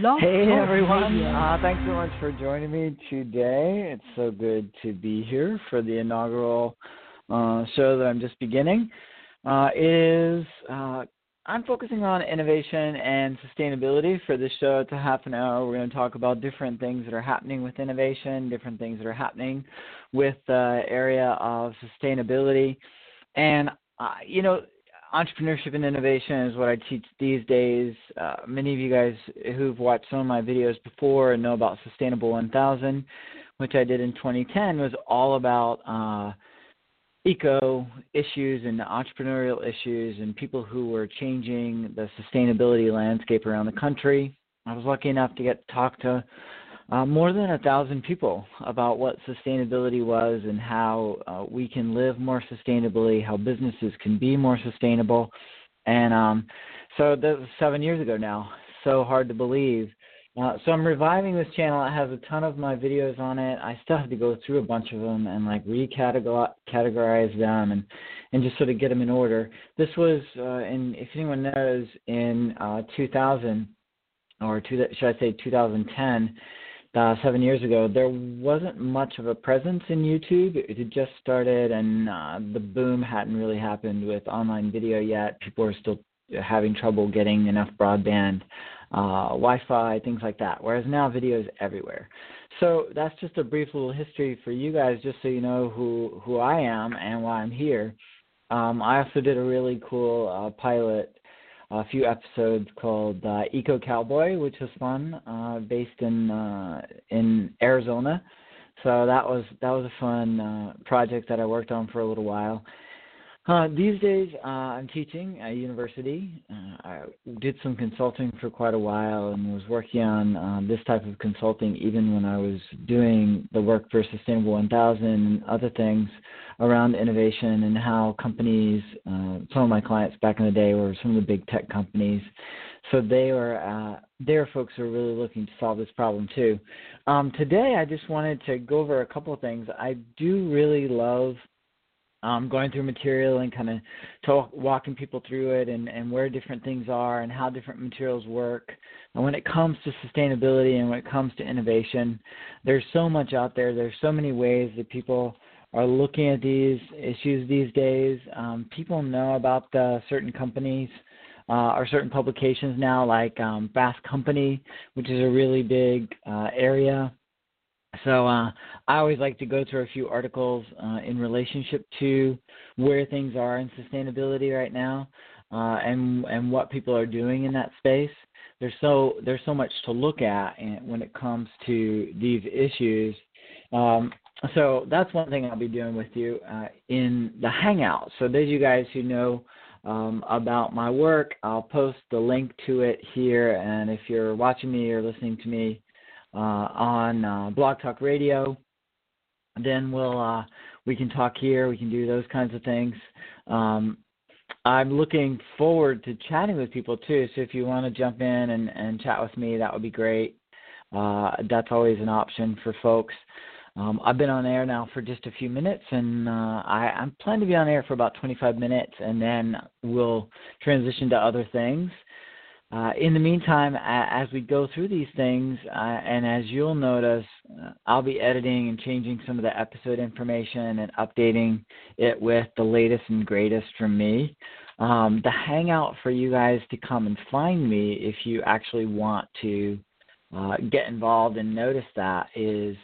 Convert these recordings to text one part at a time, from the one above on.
Blog Hey Talk everyone, uh, thanks so much for joining me today. It's so good to be here for the inaugural uh, show that I'm just beginning. Uh, is uh, I'm focusing on innovation and sustainability for this show. It's a half an hour. We're going to talk about different things that are happening with innovation, different things that are happening with the area of sustainability, and uh, you know entrepreneurship and innovation is what I teach these days. Uh, many of you guys who've watched some of my videos before and know about Sustainable 1000, which I did in 2010, was all about uh, eco issues and entrepreneurial issues and people who were changing the sustainability landscape around the country. I was lucky enough to get to talk to uh, more than a thousand people about what sustainability was and how uh, we can live more sustainably, how businesses can be more sustainable. And um, so that was seven years ago now. So hard to believe. Uh, so I'm reviving this channel. It has a ton of my videos on it. I still have to go through a bunch of them and like recategorize them and and just sort of get them in order. This was, uh, in if anyone knows, in uh, 2000 or two, should I say 2010 uh, seven years ago, there wasn't much of a presence in YouTube. It had just started, and uh, the boom hadn't really happened with online video yet. People were still having trouble getting enough broadband, uh, Wi-Fi, things like that. Whereas now, video is everywhere. So that's just a brief little history for you guys, just so you know who who I am and why I'm here. Um, I also did a really cool uh, pilot a few episodes called uh, Eco Cowboy, which was fun, uh, based in uh, in Arizona. So that was that was a fun uh, project that I worked on for a little while. Uh, these days, uh, I'm teaching at university. Uh, I did some consulting for quite a while and was working on uh, this type of consulting even when I was doing the work for Sustainable 1000 and other things around innovation and how companies, uh, some of my clients back in the day were some of the big tech companies. So they were, uh, their folks are really looking to solve this problem too. Um, today, I just wanted to go over a couple of things. I do really love um, going through material and kind of talk, walking people through it and, and where different things are and how different materials work. And when it comes to sustainability and when it comes to innovation, there's so much out there. There's so many ways that people are looking at these issues these days. Um, people know about the certain companies uh, or certain publications now, like um, Fast Company, which is a really big uh, area so uh, I always like to go through a few articles uh, in relationship to where things are in sustainability right now, uh, and and what people are doing in that space. There's so there's so much to look at when it comes to these issues. Um, so that's one thing I'll be doing with you uh, in the Hangout. So those of you guys who know um, about my work, I'll post the link to it here. And if you're watching me or listening to me on uh, Blog Talk Radio. Then we'll uh, we can talk here. We can do those kinds of things. Um, I'm looking forward to chatting with people too. So if you want to jump in and, and chat with me, that would be great. Uh, that's always an option for folks. Um, I've been on air now for just a few minutes, and uh, I, I'm planning to be on air for about 25 minutes, and then we'll transition to other things. Uh, in the meantime, as we go through these things, uh, and as you'll notice, uh, I'll be editing and changing some of the episode information and updating it with the latest and greatest from me. Um, the hangout for you guys to come and find me if you actually want to uh, get involved and notice that is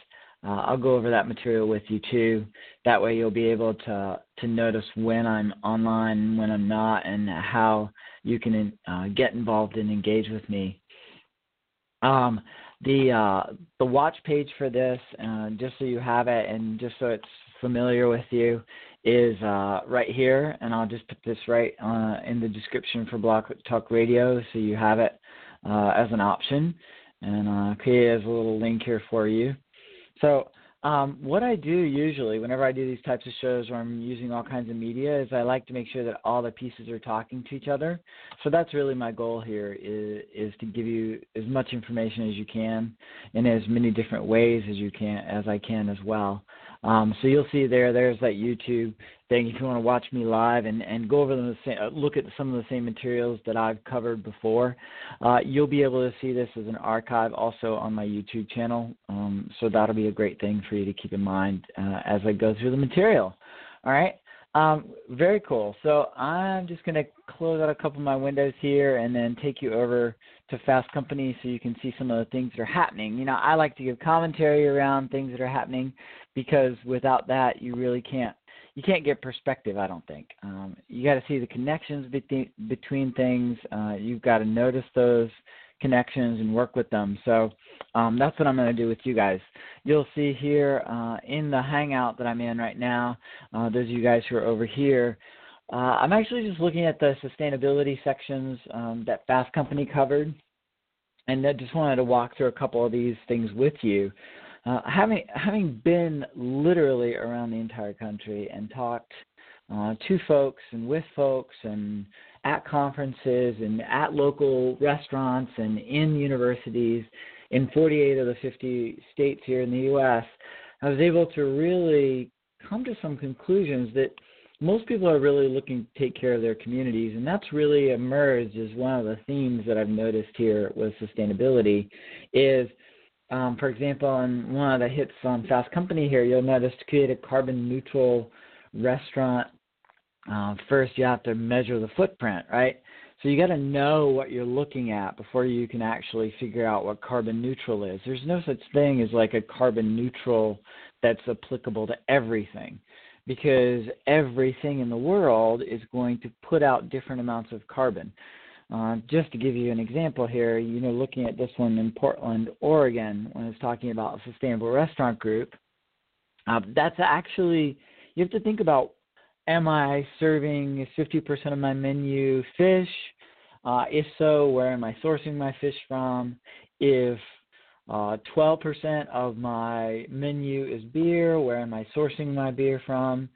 uh, I'll go over that material with you too. That way you'll be able to to notice when I'm online when I'm not, and how you can uh, get involved and engage with me. Um, the uh, the watch page for this, uh, just so you have it, and just so it's familiar with you, is uh, right here, and I'll just put this right uh, in the description for Blog Talk Radio, so you have it uh, as an option, and uh, create as a little link here for you. So um, what I do usually, whenever I do these types of shows where I'm using all kinds of media, is I like to make sure that all the pieces are talking to each other. So that's really my goal here is is to give you as much information as you can in as many different ways as you can as I can as well. Um, so you'll see there, there's that YouTube thing if you want to watch me live and, and go over the same, uh, look at some of the same materials that I've covered before. Uh, you'll be able to see this as an archive also on my YouTube channel. Um, so that'll be a great thing for you to keep in mind uh, as I go through the material. All right. Um, very cool. So I'm just going to close out a couple of my windows here and then take you over to Fast Company so you can see some of the things that are happening. You know, I like to give commentary around things that are happening because without that, you really can't you can't get perspective. I don't think um, you got to see the connections between between things. Uh, you've got to notice those connections and work with them. So um, that's what I'm going to do with you guys. You'll see here uh, in the Hangout that I'm in right now, uh, those of you guys who are over here, uh, I'm actually just looking at the sustainability sections um, that Fast Company covered, and I just wanted to walk through a couple of these things with you. Uh, having having been literally around the entire country and talked uh, to folks and with folks and at conferences and at local restaurants and in universities in 48 of the 50 states here in the U.S., I was able to really come to some conclusions that most people are really looking to take care of their communities, and that's really emerged as one of the themes that I've noticed here with sustainability. Is, um, for example, on one of the hits on Fast Company here, you'll notice to create a carbon neutral restaurant uh, first you have to measure the footprint, right? So you got to know what you're looking at before you can actually figure out what carbon neutral is. There's no such thing as like a carbon neutral that's applicable to everything because everything in the world is going to put out different amounts of carbon. Uh, just to give you an example here, you know, looking at this one in Portland, Oregon, when it's talking about a sustainable restaurant group, uh, that's actually you have to think about am I serving 50% of my menu fish? Uh, if so, where am I sourcing my fish from? If uh, 12% of my menu is beer, where am I sourcing my beer from?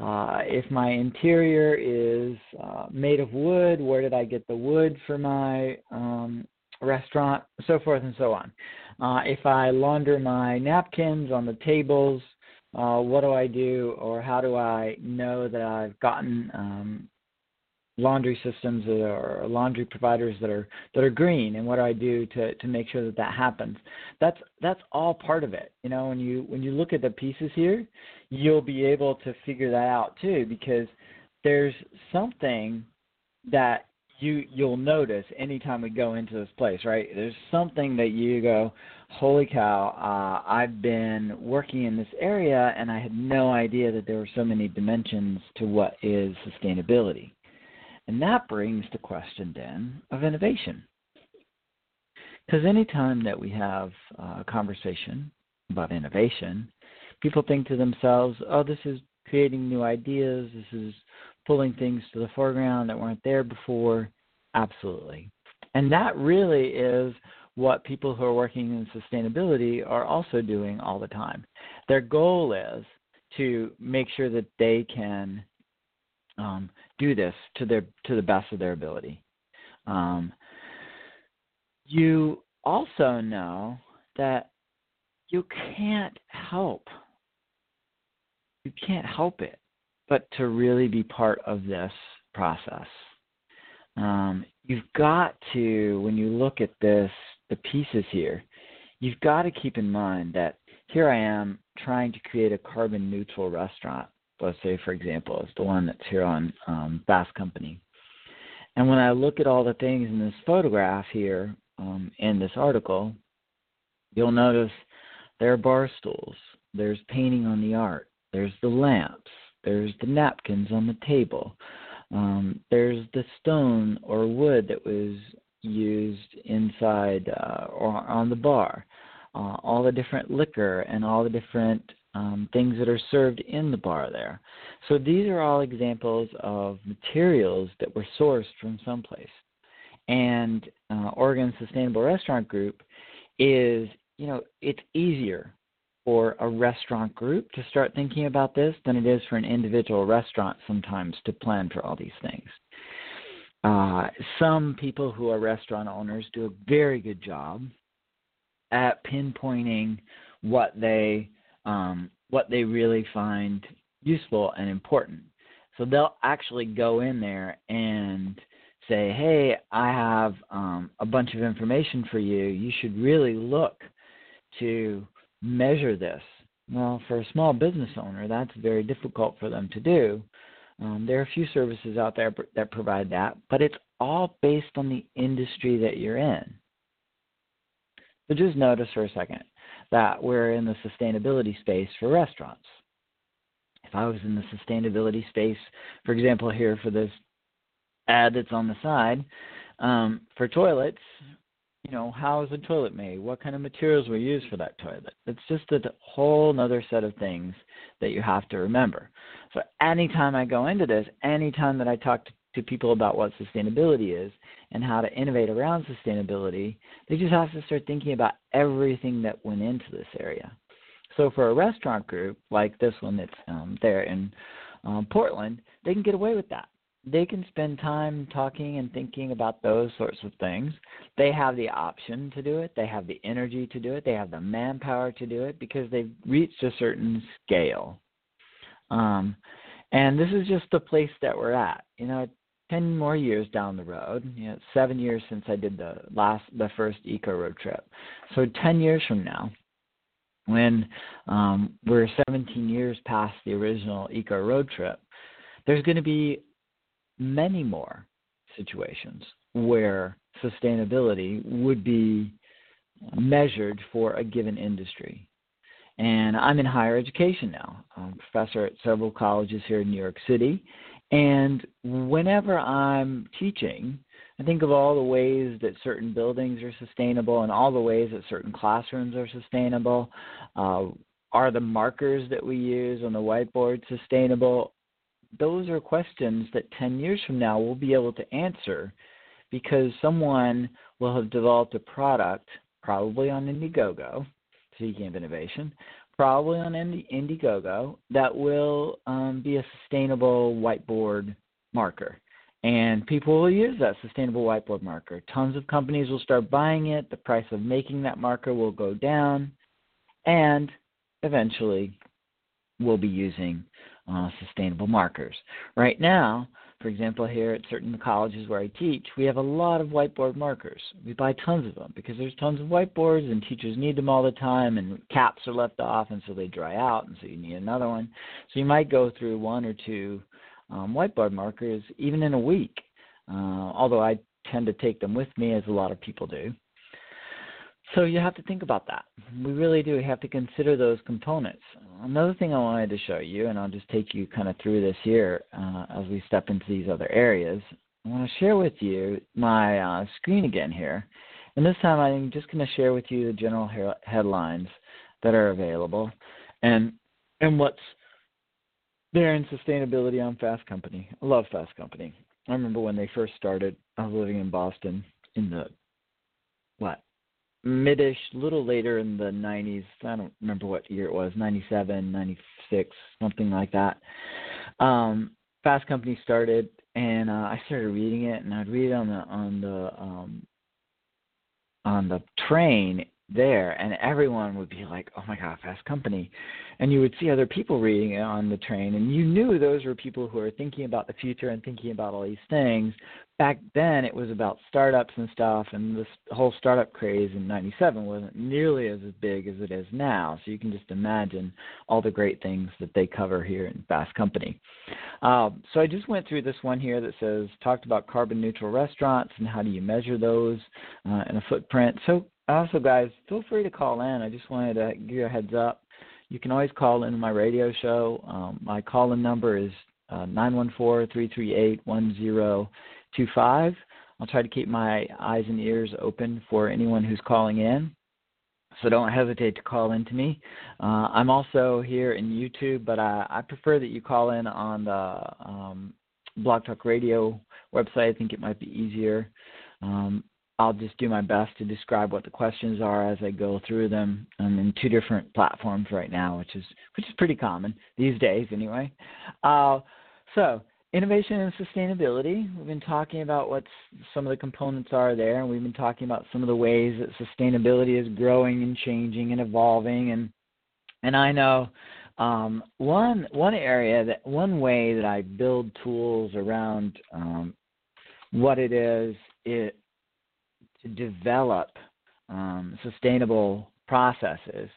Uh, if my interior is uh, made of wood, where did I get the wood for my um, restaurant? So forth and so on. Uh, if I launder my napkins on the tables, uh, what do I do or how do I know that I've gotten um, laundry systems or laundry providers that are that are green and what do I do to to make sure that that happens that's that's all part of it you know when you when you look at the pieces here you'll be able to figure that out too because there's something that you you'll notice anytime we go into this place, right? There's something that you go, holy cow! Uh, I've been working in this area, and I had no idea that there were so many dimensions to what is sustainability. And that brings the question then of innovation. Because anytime that we have uh, a conversation about innovation, people think to themselves, oh, this is creating new ideas, this is pulling things to the foreground that weren't there before. Absolutely. And that really is what people who are working in sustainability are also doing all the time. Their goal is to make sure that they can um, do this to their to the best of their ability. Um, you also know that you can't help you can't help it but to really be part of this process. Um, you've got to, when you look at this, the pieces here, you've got to keep in mind that here I am trying to create a carbon neutral restaurant. Let's say, for example, is the one that's here on um, Fast Company. And when I look at all the things in this photograph here um, in this article, you'll notice there are bar stools, there's painting on the art, there's the lamps, there's the napkins on the table. Um, there's the stone or wood that was used inside uh, or on the bar. Uh, all the different liquor and all the different um, things that are served in the bar there. So these are all examples of materials that were sourced from someplace. And uh, Oregon Sustainable Restaurant Group is, you know, it's easier for a restaurant group to start thinking about this than it is for an individual restaurant sometimes to plan for all these things. Uh, some people who are restaurant owners do a very good job at pinpointing what they um, what they really find useful and important. So they'll actually go in there and say, "Hey, I have um, a bunch of information for you. You should really look to measure this." Well, for a small business owner, that's very difficult for them to do. Um, there are a few services out there that provide that, but it's all based on the industry that you're in. So just notice for a second that we're in the sustainability space for restaurants. If I was in the sustainability space, for example, here for this ad that's on the side, um, for toilets, you know, how is the toilet made? What kind of materials were used for that toilet? It's just a whole other set of things that you have to remember. So anytime I go into this, anytime that I talk to, to people about what sustainability is and how to innovate around sustainability, they just have to start thinking about everything that went into this area. So for a restaurant group like this one that's um, there in um, Portland, they can get away with that they can spend time talking and thinking about those sorts of things. They have the option to do it, they have the energy to do it, they have the manpower to do it because they've reached a certain scale. Um, and this is just the place that we're at. You know, 10 more years down the road, you know, 7 years since I did the last the first eco road trip. So 10 years from now, when um, we're 17 years past the original eco road trip, there's going to be many more situations where sustainability would be measured for a given industry. And I'm in higher education now. I'm a professor at several colleges here in New York City. And whenever I'm teaching, I think of all the ways that certain buildings are sustainable and all the ways that certain classrooms are sustainable. Uh, are the markers that we use on the whiteboard sustainable? those are questions that 10 years from now we'll be able to answer because someone will have developed a product, probably on Indiegogo, speaking of innovation, probably on Indiegogo, that will um, be a sustainable whiteboard marker. And people will use that sustainable whiteboard marker. Tons of companies will start buying it. The price of making that marker will go down. And eventually, we'll be using uh, sustainable markers. Right now, for example, here at certain colleges where I teach, we have a lot of whiteboard markers. We buy tons of them because there's tons of whiteboards and teachers need them all the time and caps are left off and so they dry out and so you need another one. So you might go through one or two um, whiteboard markers even in a week, uh, although I tend to take them with me as a lot of people do. So you have to think about that. We really do have to consider those components. Another thing I wanted to show you, and I'll just take you kind of through this here uh, as we step into these other areas. I want to share with you my uh, screen again here. And this time I'm just going to share with you the general he- headlines that are available and and what's there in sustainability on Fast Company. I love Fast Company. I remember when they first started, I was living in Boston in the what midish, little later in the 90s. I don't remember what year it was, 97, 96, something like that. Um, Fast Company started, and uh, I started reading it, and I'd read it on the on the um, on the train there, and everyone would be like, "Oh my God, Fast Company," and you would see other people reading it on the train, and you knew those were people who were thinking about the future and thinking about all these things, back then it was about startups and stuff and this whole startup craze in 97 wasn't nearly as big as it is now. So you can just imagine all the great things that they cover here in fast company. Um, so i just went through this one here that says talked about carbon neutral restaurants and how do you measure those uh, in a footprint. So also guys feel free to call in. I just wanted to give you a heads up. You can always call in my radio show. Um, my call in number is uh, 914 338 25. I'll try to keep my eyes and ears open for anyone who's calling in. So don't hesitate to call in to me. Uh, I'm also here in YouTube, but I, I, prefer that you call in on the um, Blog Talk Radio website. I think it might be easier. Um, I'll just do my best to describe what the questions are as I go through them. I'm in two different platforms right now, which is which is pretty common these days, anyway. Uh, so innovation and sustainability. We've been talking about what some of the components are there, and we've been talking about some of the ways that sustainability is growing and changing and evolving. And And I know um, one one area that one way that I build tools around um, what it is it to develop um, sustainable processes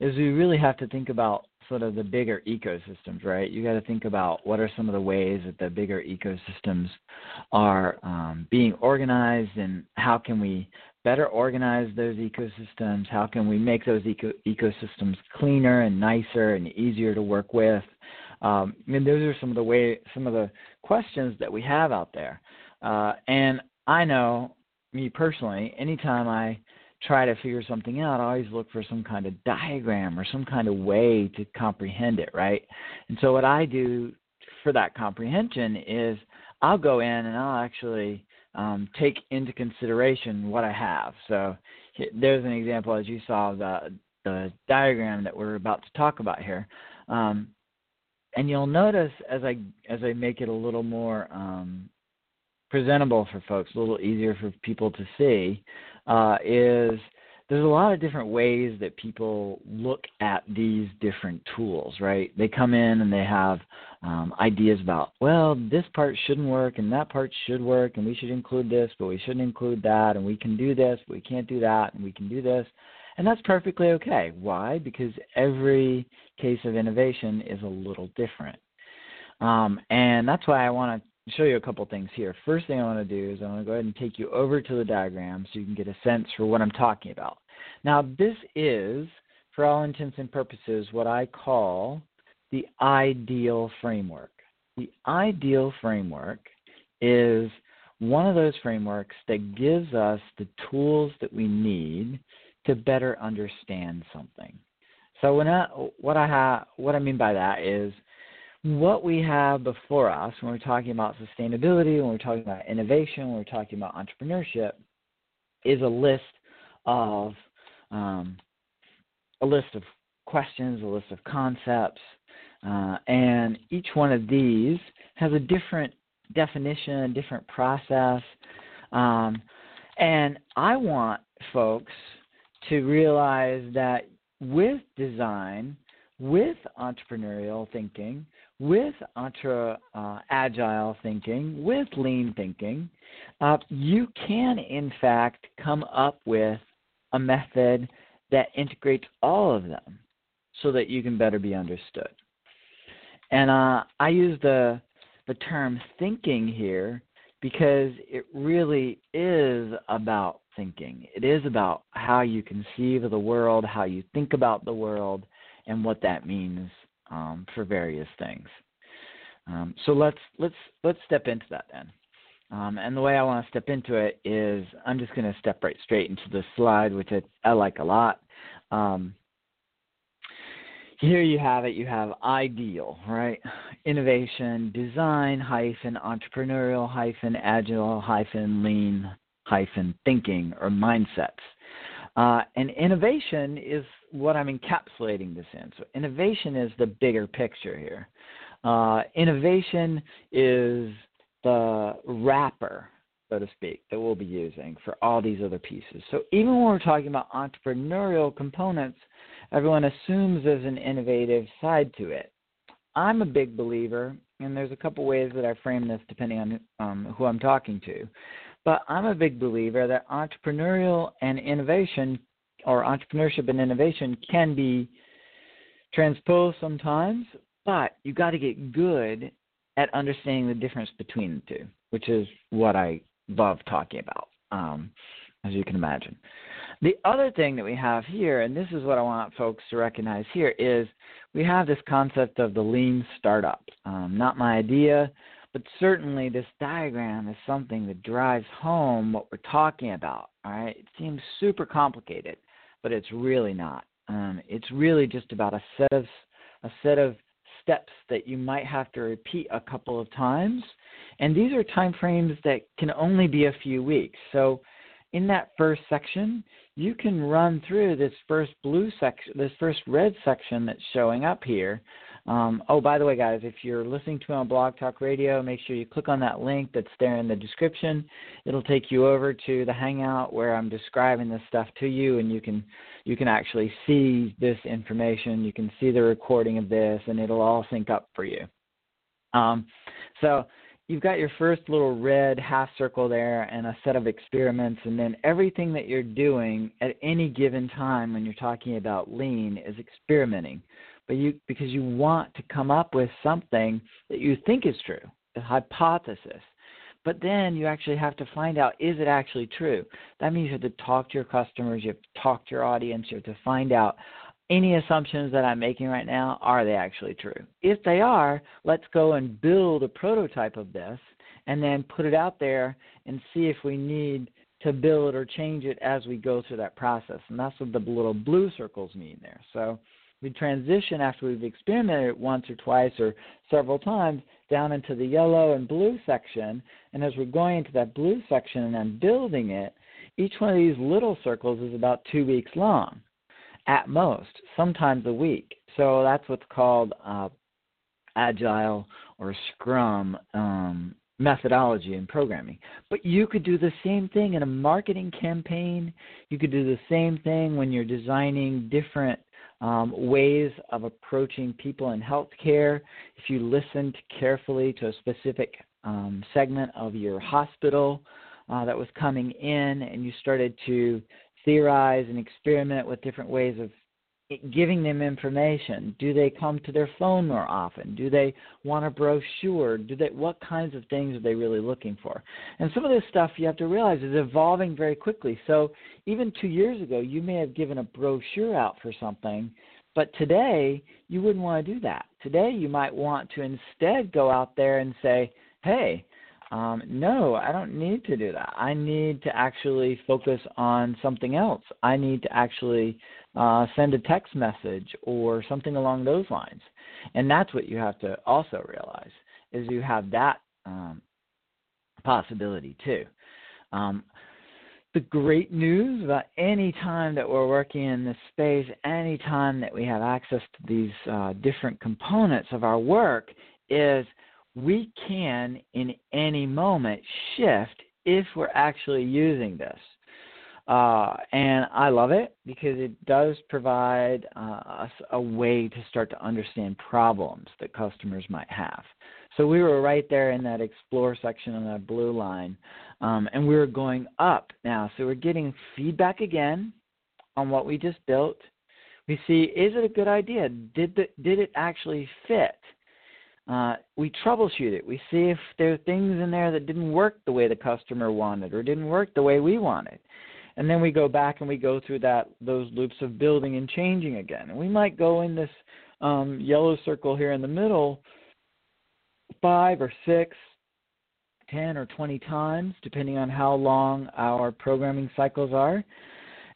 is we really have to think about sort of the bigger ecosystems, right? You got to think about what are some of the ways that the bigger ecosystems are um, being organized, and how can we better organize those ecosystems? How can we make those eco- ecosystems cleaner and nicer and easier to work with? Um, I mean, those are some of the way, some of the questions that we have out there. Uh, and I know, me personally, anytime I try to figure something out, I always look for some kind of diagram or some kind of way to comprehend it, right? And so what I do for that comprehension is I'll go in and I'll actually um, take into consideration what I have. So there's an example, as you saw, the the diagram that we're about to talk about here. Um, and you'll notice as I as I make it a little more um, presentable for folks, a little easier for people to see, uh, is there's a lot of different ways that people look at these different tools, right? They come in and they have um, ideas about, well, this part shouldn't work and that part should work, and we should include this, but we shouldn't include that, and we can do this, but we can't do that, and we can do this. And that's perfectly okay. Why? Because every case of innovation is a little different. Um, and that's why I want to show you a couple things here. First thing I want to do is I want to go ahead and take you over to the diagram so you can get a sense for what I'm talking about. Now, this is, for all intents and purposes, what I call the ideal framework. The ideal framework is one of those frameworks that gives us the tools that we need to better understand something. So when I, what I have, what I mean by that is what we have before us when we're talking about sustainability, when we're talking about innovation, when we're talking about entrepreneurship, is a list of um, a list of questions, a list of concepts, uh, and each one of these has a different definition, a different process. Um, and I want folks to realize that with design, with entrepreneurial thinking, with entre, uh, agile thinking, with lean thinking, uh, you can in fact come up with a method that integrates all of them so that you can better be understood. And uh, I use the the term thinking here because it really is about thinking. It is about how you conceive of the world, how you think about the world, and what that means um, for various things. Um, so let's let's let's step into that then. Um, and the way I want to step into it is I'm just going to step right straight into the slide, which I, I like a lot. Um, here you have it. You have ideal, right? Innovation, design, hyphen, entrepreneurial, hyphen, agile, hyphen, lean, hyphen, thinking, or mindsets. Uh, and innovation is what I'm encapsulating this in. So innovation is the bigger picture here. Uh, innovation is the wrapper, so to speak, that we'll be using for all these other pieces. So even when we're talking about entrepreneurial components, everyone assumes there's an innovative side to it. I'm a big believer, and there's a couple ways that I frame this depending on um, who I'm talking to. But I'm a big believer that entrepreneurial and innovation, or entrepreneurship and innovation, can be transposed sometimes, but you got to get good at understanding the difference between the two, which is what I love talking about, um, as you can imagine. The other thing that we have here, and this is what I want folks to recognize here, is we have this concept of the lean startup. Um, not my idea, but certainly, this diagram is something that drives home what we're talking about. All right, it seems super complicated, but it's really not. Um, it's really just about a set of a set of steps that you might have to repeat a couple of times, and these are time frames that can only be a few weeks. So, in that first section, you can run through this first blue section, this first red section that's showing up here, Um, oh, by the way, guys, if you're listening to me on Blog Talk Radio, make sure you click on that link that's there in the description. It'll take you over to the Hangout where I'm describing this stuff to you, and you can you can actually see this information. You can see the recording of this, and it'll all sync up for you. Um, so you've got your first little red half circle there and a set of experiments and then everything that you're doing at any given time when you're talking about lean is experimenting but you because you want to come up with something that you think is true a hypothesis but then you actually have to find out is it actually true that means you have to talk to your customers you have to talk to your audience you have to find out any assumptions that I'm making right now, are they actually true? If they are, let's go and build a prototype of this and then put it out there and see if we need to build or change it as we go through that process. And that's what the little blue circles mean there. So we transition after we've experimented once or twice or several times down into the yellow and blue section. And as we're going into that blue section and then building it, each one of these little circles is about two weeks long at most, sometimes a week. So that's what's called uh, agile or Scrum um, methodology in programming. But you could do the same thing in a marketing campaign. You could do the same thing when you're designing different um, ways of approaching people in healthcare. If you listened carefully to a specific um, segment of your hospital uh, that was coming in and you started to theorize and experiment with different ways of giving them information. Do they come to their phone more often? Do they want a brochure? Do they what kinds of things are they really looking for? And some of this stuff you have to realize is evolving very quickly. So even 2 years ago you may have given a brochure out for something, but today you wouldn't want to do that. Today you might want to instead go out there and say, "Hey, um, no, I don't need to do that. I need to actually focus on something else. I need to actually uh, send a text message or something along those lines. And that's what you have to also realize is you have that um, possibility too. Um, the great news about any time that we're working in this space, any time that we have access to these uh, different components of our work, is we can in any moment shift if we're actually using this. Uh, and I love it because it does provide uh, us a way to start to understand problems that customers might have. So we were right there in that explore section on that blue line, um, and we were going up now. So we're getting feedback again on what we just built. We see is it a good idea? Did the, did it actually fit? Uh, we troubleshoot it. We see if there are things in there that didn't work the way the customer wanted or didn't work the way we wanted. And then we go back and we go through that those loops of building and changing again. And we might go in this um, yellow circle here in the middle five or six, ten or twenty times, depending on how long our programming cycles are.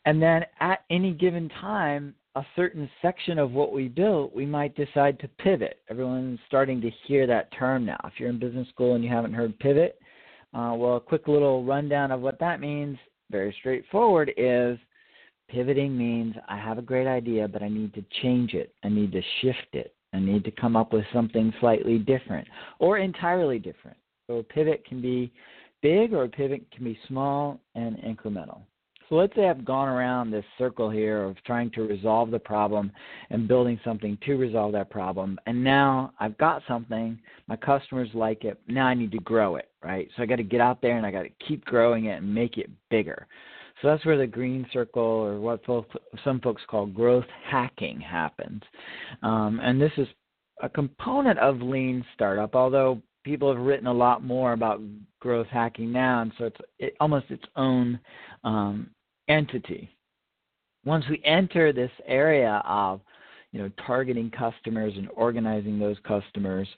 And then at any given time, a certain section of what we built, we might decide to pivot. Everyone's starting to hear that term now. If you're in business school and you haven't heard pivot, uh, well, a quick little rundown of what that means, very straightforward, is pivoting means I have a great idea, but I need to change it. I need to shift it. I need to come up with something slightly different or entirely different. So a pivot can be big or a pivot can be small and incremental. So let's say I've gone around this circle here of trying to resolve the problem and building something to resolve that problem. And now I've got something, my customers like it. Now I need to grow it, right? So I got to get out there and I got to keep growing it and make it bigger. So that's where the green circle, or what some folks call growth hacking, happens. Um, and this is a component of lean startup, although people have written a lot more about growth hacking now, and so it's it, almost its own um, entity. Once we enter this area of you know targeting customers and organizing those customers,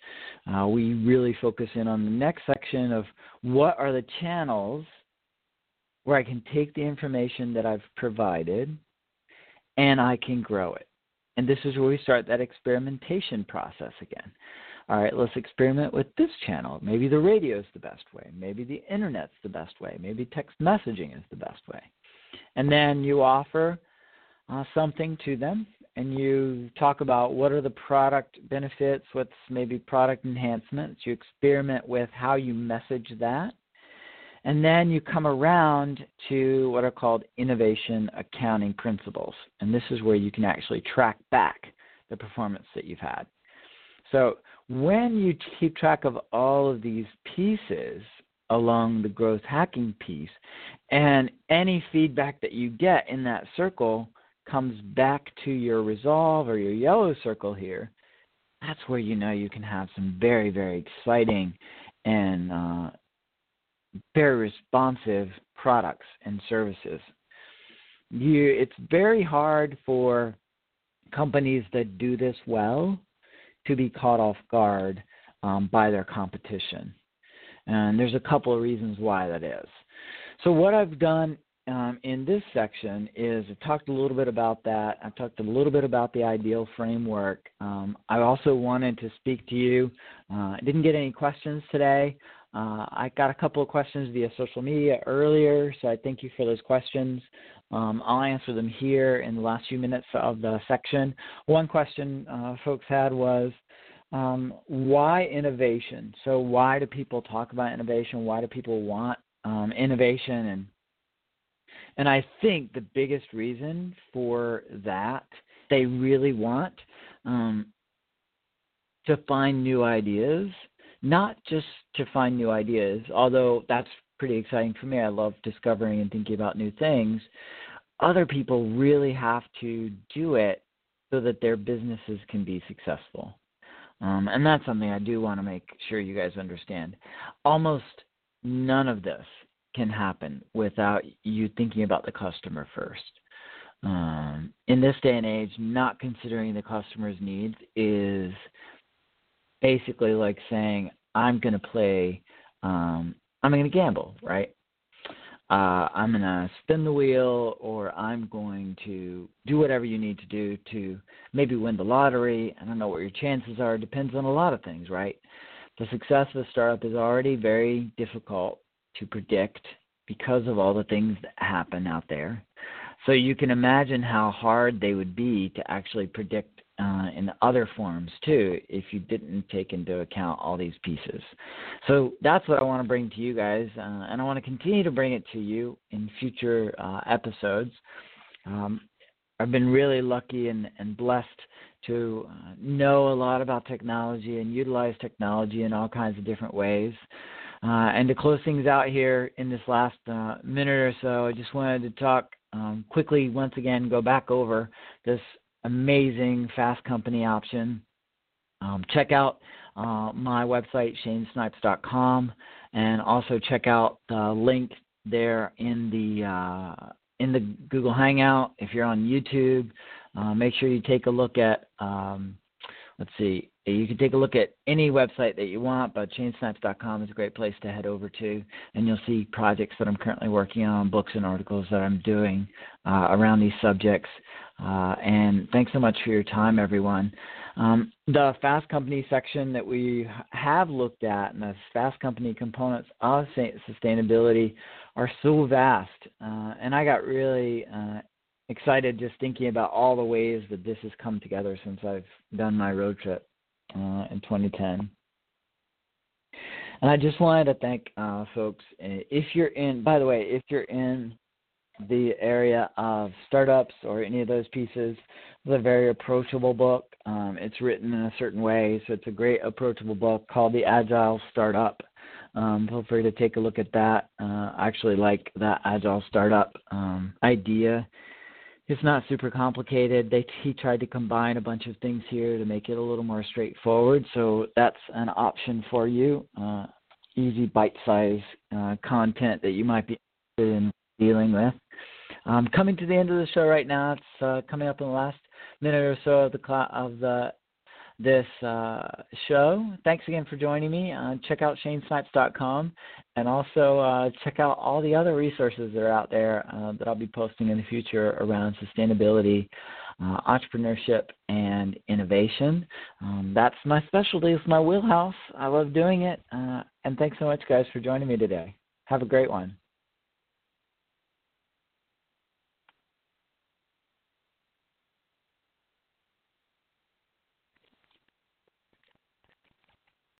uh, we really focus in on the next section of what are the channels where I can take the information that I've provided and I can grow it. And this is where we start that experimentation process again. All right, let's experiment with this channel. Maybe the radio is the best way. Maybe the internet's the best way. Maybe text messaging is the best way and then you offer uh, something to them, and you talk about what are the product benefits, what's maybe product enhancements. You experiment with how you message that. And then you come around to what are called innovation accounting principles. And this is where you can actually track back the performance that you've had. So when you keep track of all of these pieces along the growth hacking piece, and any feedback that you get in that circle comes back to your resolve or your yellow circle here, that's where you know you can have some very, very exciting and uh, very responsive products and services. You, it's very hard for companies that do this well to be caught off guard um, by their competition. And there's a couple of reasons why that is. So, what I've done um, in this section is I've talked a little bit about that. I've talked a little bit about the ideal framework. Um, I also wanted to speak to you. Uh, I didn't get any questions today. Uh, I got a couple of questions via social media earlier, so I thank you for those questions. Um, I'll answer them here in the last few minutes of the section. One question uh, folks had was um, why innovation? So, why do people talk about innovation? Why do people want um, innovation? And and I think the biggest reason for that they really want um, to find new ideas not just to find new ideas, although that's pretty exciting for me. I love discovering and thinking about new things. Other people really have to do it so that their businesses can be successful. Um, and that's something I do want to make sure you guys understand. Almost none of this can happen without you thinking about the customer first. Um, in this day and age, not considering the customer's needs is basically like saying I'm going to play, um, I'm going to gamble, right? Uh, I'm going to spin the wheel, or I'm going to do whatever you need to do to maybe win the lottery. I don't know what your chances are. It depends on a lot of things, right? The success of a startup is already very difficult to predict because of all the things that happen out there. So you can imagine how hard they would be to actually predict uh, in other forms too if you didn't take into account all these pieces. So that's what I want to bring to you guys, uh, and I want to continue to bring it to you in future uh, episodes. Um, I've been really lucky and, and blessed to uh, know a lot about technology and utilize technology in all kinds of different ways. Uh, and to close things out here in this last uh, minute or so, I just wanted to talk um, quickly once again, go back over this amazing fast company option. Um, check out uh, my website, shanesnipes.com, and also check out the link there in the uh, in the Google Hangout. If you're on YouTube, uh, make sure you take a look at. Um, let's see, you can take a look at any website that you want, but shanesnipes.com is a great place to head over to, and you'll see projects that I'm currently working on, books and articles that I'm doing uh, around these subjects. Uh, and thanks so much for your time, everyone. Um, the Fast Company section that we have looked at and the Fast Company components of sustainability are so vast. Uh, and I got really uh, excited just thinking about all the ways that this has come together since I've done my road trip uh, in 2010. And I just wanted to thank uh, folks. If you're in, by the way, if you're in the area of startups or any of those pieces. It's a very approachable book. Um, it's written in a certain way, so it's a great approachable book called The Agile Startup. Um, feel free to take a look at that. Uh, I actually like that Agile Startup um, idea. It's not super complicated. They he tried to combine a bunch of things here to make it a little more straightforward. So that's an option for you. Uh, easy bite-size uh, content that you might be interested in dealing with. Um, coming to the end of the show right now. It's uh, coming up in the last minute or so of the cl- of the this uh, show. Thanks again for joining me. Uh, check out shanesnipes.com and also uh, check out all the other resources that are out there uh, that I'll be posting in the future around sustainability, uh, entrepreneurship, and innovation. Um, that's my specialty. It's my wheelhouse. I love doing it. Uh, and thanks so much, guys, for joining me today. Have a great one.